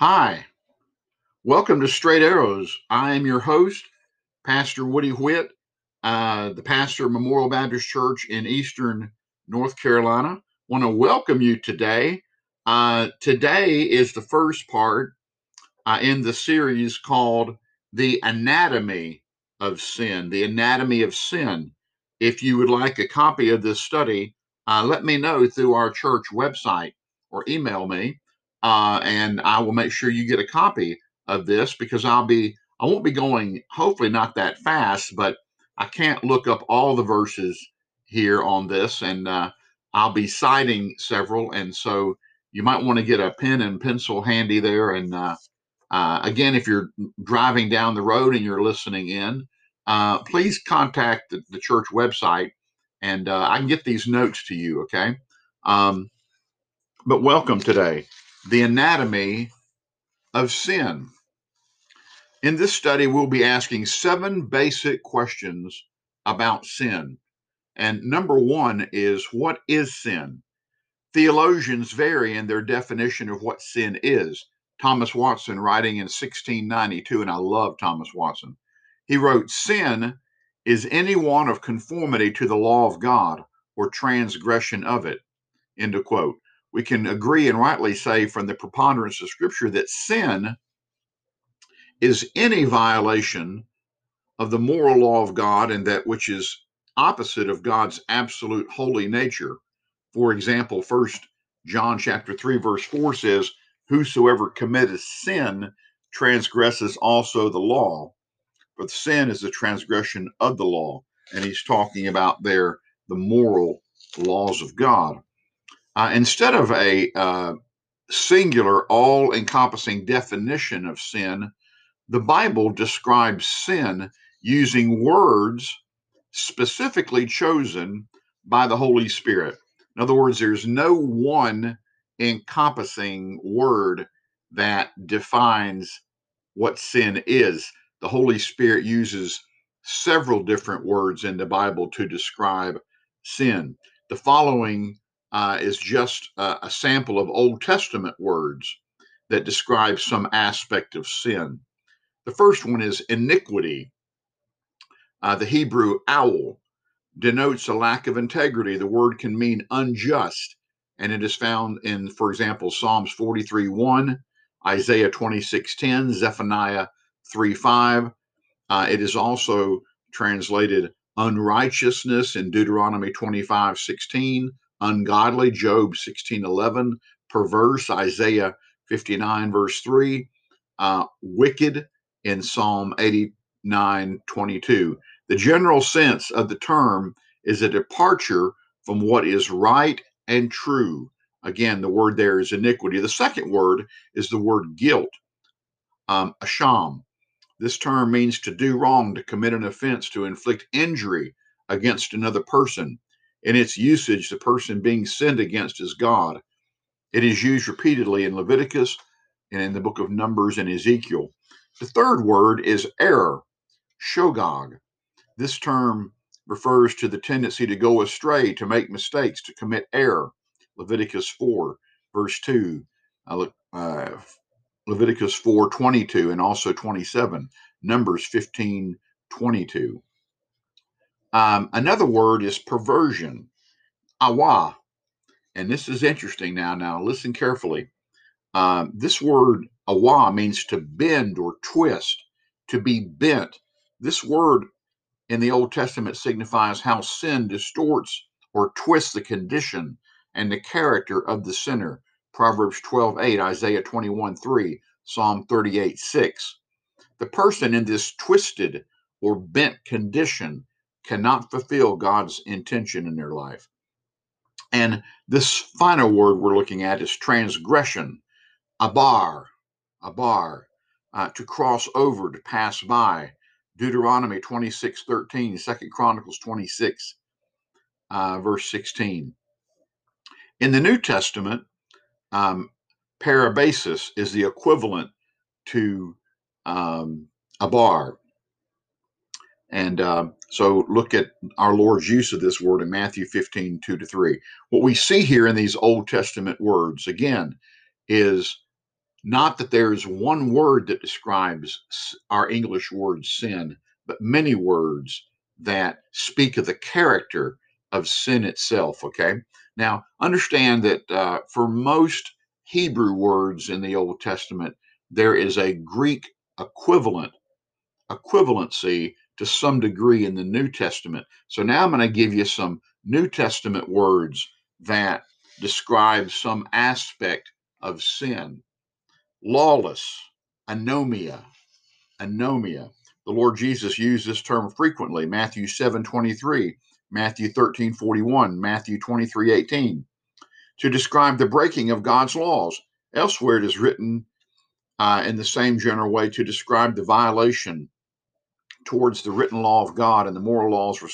Hi, welcome to Straight Arrows. I am your host, Pastor Woody Whitt, uh, the pastor of Memorial Baptist Church in Eastern North Carolina. Want to welcome you today. Uh, today is the first part uh, in the series called The Anatomy of Sin. The Anatomy of Sin. If you would like a copy of this study, uh, let me know through our church website or email me uh, and I will make sure you get a copy of this because I'll be I won't be going hopefully not that fast, but I can't look up all the verses here on this, and uh, I'll be citing several, and so you might want to get a pen and pencil handy there. And uh, uh, again, if you're driving down the road and you're listening in, uh, please contact the, the, church website, and uh, I can get these notes to you. Okay. Um, but welcome today the anatomy of sin. In this study, we'll be asking seven basic questions about sin. And number one is what is sin? Theologians vary in their definition of what sin is. Thomas Watson, writing in 1692, and I love Thomas Watson, he wrote, Sin is any want of conformity to the law of God or transgression of it. End of quote we can agree and rightly say from the preponderance of Scripture that sin is any violation of the moral law of God and that which is opposite of God's absolute holy nature. For example, first John chapter 3 verse 4 says, Whosoever committeth sin transgresses also the law, but sin is the transgression of the law. And he's talking about there the moral laws of God. Uh, instead of a uh, singular, all encompassing definition of sin, the Bible describes sin using words specifically chosen by the Holy Spirit. In other words, there's no one encompassing word that defines what sin is. The Holy Spirit uses several different words in the Bible to describe sin. The following uh, is just a, sample of Old Testament words that describe some aspect of sin. The first one is iniquity. Uh, the Hebrew owl denotes a lack of integrity. The word can mean unjust, and it is found in, for example, Psalms 43 1, Isaiah 26 10, Zephaniah 3 5. Uh, it is also translated unrighteousness in Deuteronomy 25 16, ungodly, Job 16:11, perverse, Isaiah 59 verse 3, uh, wicked in Psalm 89:22. The general sense of the term is a departure from what is right and true. Again, the word there is iniquity. The second word is the word guilt, um, asham. This term means to do wrong, to commit an offense, to inflict injury against another person. In its usage, the person being sinned against is God. It is used repeatedly in Leviticus and in the book of Numbers and Ezekiel. The third word is error, shogog. This term refers to the tendency to go astray, to make mistakes, to commit error. Leviticus 4, verse 2, uh, Leviticus 4, 22, and also 27, Numbers 15, 22. Um, another word is perversion, awa. And this is interesting now. Now, listen carefully. Um, this word awa means to bend or twist, to be bent. This word in the Old Testament signifies how sin distorts or twists the condition and the character of the sinner. Proverbs 12 8, Isaiah 21 3, Psalm 38 6. The person in this twisted or bent condition cannot fulfill God's intention in their life. And this final word we're looking at is transgression, a abar, abar, uh, to cross over, to pass by. Deuteronomy 26, 13, 2 Chronicles 26, uh, verse 16. In the New Testament, um, parabasis is the equivalent to um, abar. And uh, so look at our Lord's use of this word in Matthew 15, 2 to 3. What we see here in these Old Testament words, again, is Not that there's one word that describes our English word sin, but many words that speak of the character of sin itself. Okay. Now, understand that uh, for most Hebrew words in the Old Testament, there is a Greek equivalent, equivalency to some degree in the New Testament. So now I'm going to give you some New Testament words that describe some aspect of sin. Lawless, anomia, anomia. The Lord Jesus used this term frequently. Matthew 7 23, Matthew 13 41, Matthew 23 18, to describe the breaking of God's laws. Elsewhere, it is written uh, in the same general way to describe the violation towards the written law of God and the moral laws re-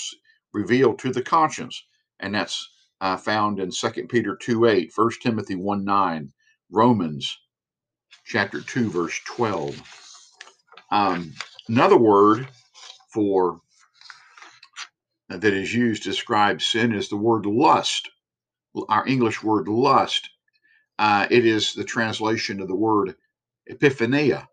revealed to the conscience. And that's uh, found in 2 Peter 2 8, 1 Timothy 1 9, Romans chapter 2, verse 12. Um, another word for uh, that is used to describe sin is the word lust. Our English word lust. Uh, it is the translation of the word epithymia,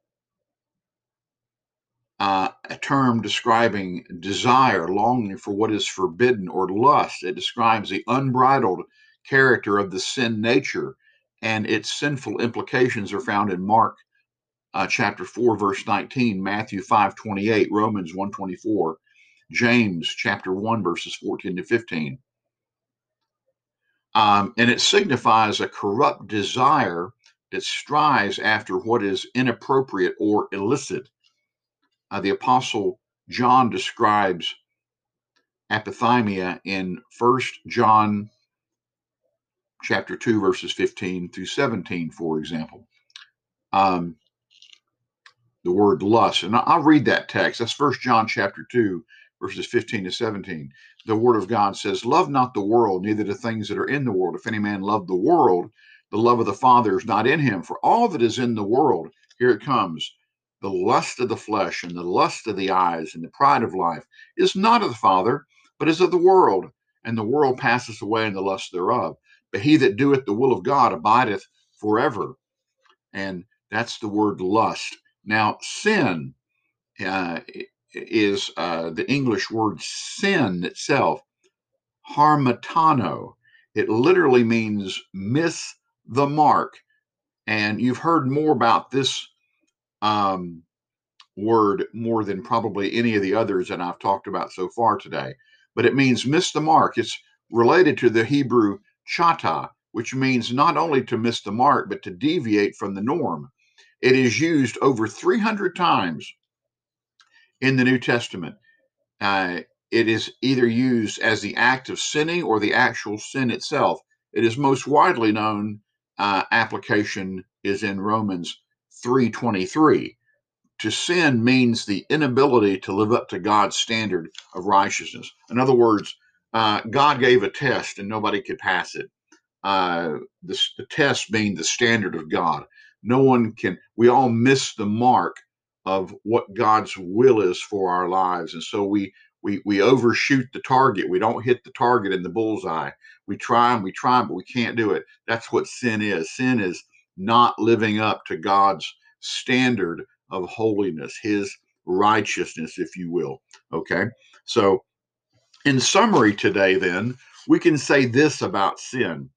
uh, a term describing desire, longing for what is forbidden, or lust. It describes the unbridled character of the sin nature, and its sinful implications are found in Mark uh, chapter 4, verse 19, Matthew 5, 28, Romans 1, 24, James chapter 1, verses 14 to 15. Um, and it signifies a corrupt desire that strives after what is inappropriate or illicit. Uh, the Apostle John describes epithymia in First John chapter 2, verses 15 through 17, for example. Um, the word lust. And I'll read that text. That's First John chapter 2, verses 15 to 17. The word of God says, Love not the world, neither the things that are in the world. If any man love the world, the love of the Father is not in him. For all that is in the world, here it comes, the lust of the flesh and the lust of the eyes and the pride of life is not of the Father, but is of the world. And the world passes away and the lust thereof. But he that doeth the will of God abideth forever. And that's the word lust. Now, sin uh, is uh, the English word sin itself, hamartano. It literally means miss the mark. And you've heard more about this um, word more than probably any of the others that I've talked about so far today. But it means miss the mark. It's related to the Hebrew chata, which means not only to miss the mark, but to deviate from the norm. It is used over 300 times in the New Testament. Uh, it is either used as the act of sinning or the actual sin itself. It is most widely known uh, application is in Romans 3:23. To sin means the inability to live up to God's standard of righteousness. In other words, uh, God gave a test and nobody could pass it. Uh, the, the test being the standard of God no one can we all miss the mark of what god's will is for our lives and so we we we overshoot the target we don't hit the target in the bullseye we try and we try but we can't do it that's what sin is sin is not living up to god's standard of holiness his righteousness if you will okay so in summary today then we can say this about sin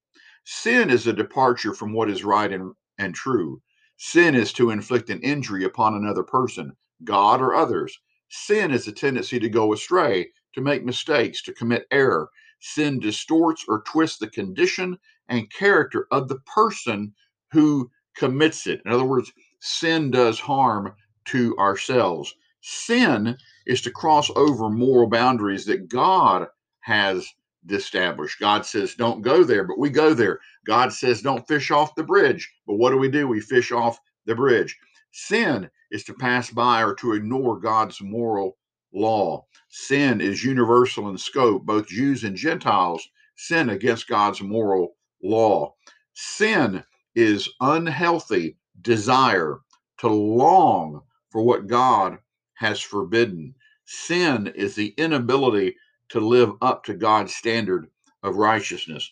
sin is a departure from what is right and and true. Sin is to inflict an injury upon another person, God or others. Sin is a tendency to go astray, to make mistakes, to commit error. Sin distorts or twists the condition and character of the person who commits it. In other words, sin does harm to ourselves. Sin is to cross over moral boundaries that God has established. God says, don't go there, but we go there. God says, don't fish off the bridge. But what do we do? We fish off the bridge. Sin is to pass by or to ignore God's moral law. Sin is universal in scope. Both Jews and Gentiles sin against God's moral law. Sin is unhealthy desire to long for what God has forbidden. Sin is the inability to live up to God's standard of righteousness.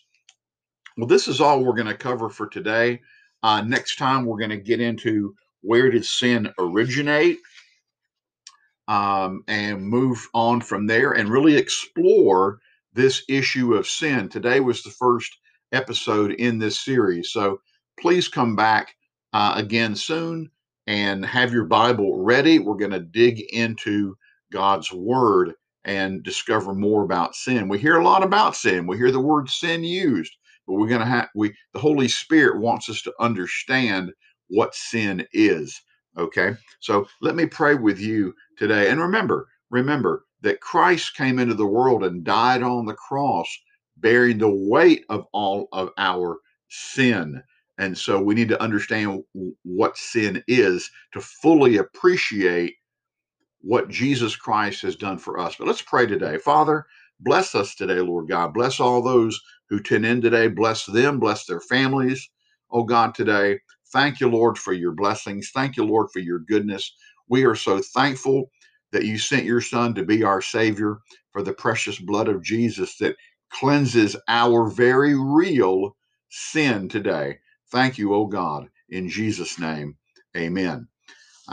Well, this is all we're going to cover for today. Uh, next time, we're going to get into where did sin originate um, and move on from there and really explore this issue of sin. Today was the first episode in this series. So please come back uh, again soon and have your Bible ready. We're going to dig into God's Word and discover more about sin. We hear a lot about sin. We hear the word sin used, but we're going to have we the Holy Spirit wants us to understand what sin is. Okay? So let me pray with you today. And remember, remember that Christ came into the world and died on the cross bearing the weight of all of our sin. And so we need to understand what sin is to fully appreciate what Jesus Christ has done for us. But let's pray today. Father, bless us today, Lord God. Bless all those who tune in today. Bless them, bless their families. Oh God, today, thank you, Lord, for your blessings. Thank you, Lord, for your goodness. We are so thankful that you sent your Son to be our Savior for the precious blood of Jesus that cleanses our very real sin today. Thank you, oh God, in Jesus' name. Amen.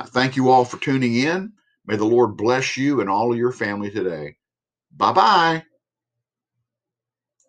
Thank you all for tuning in. May the Lord bless you and all of your family today. Bye bye.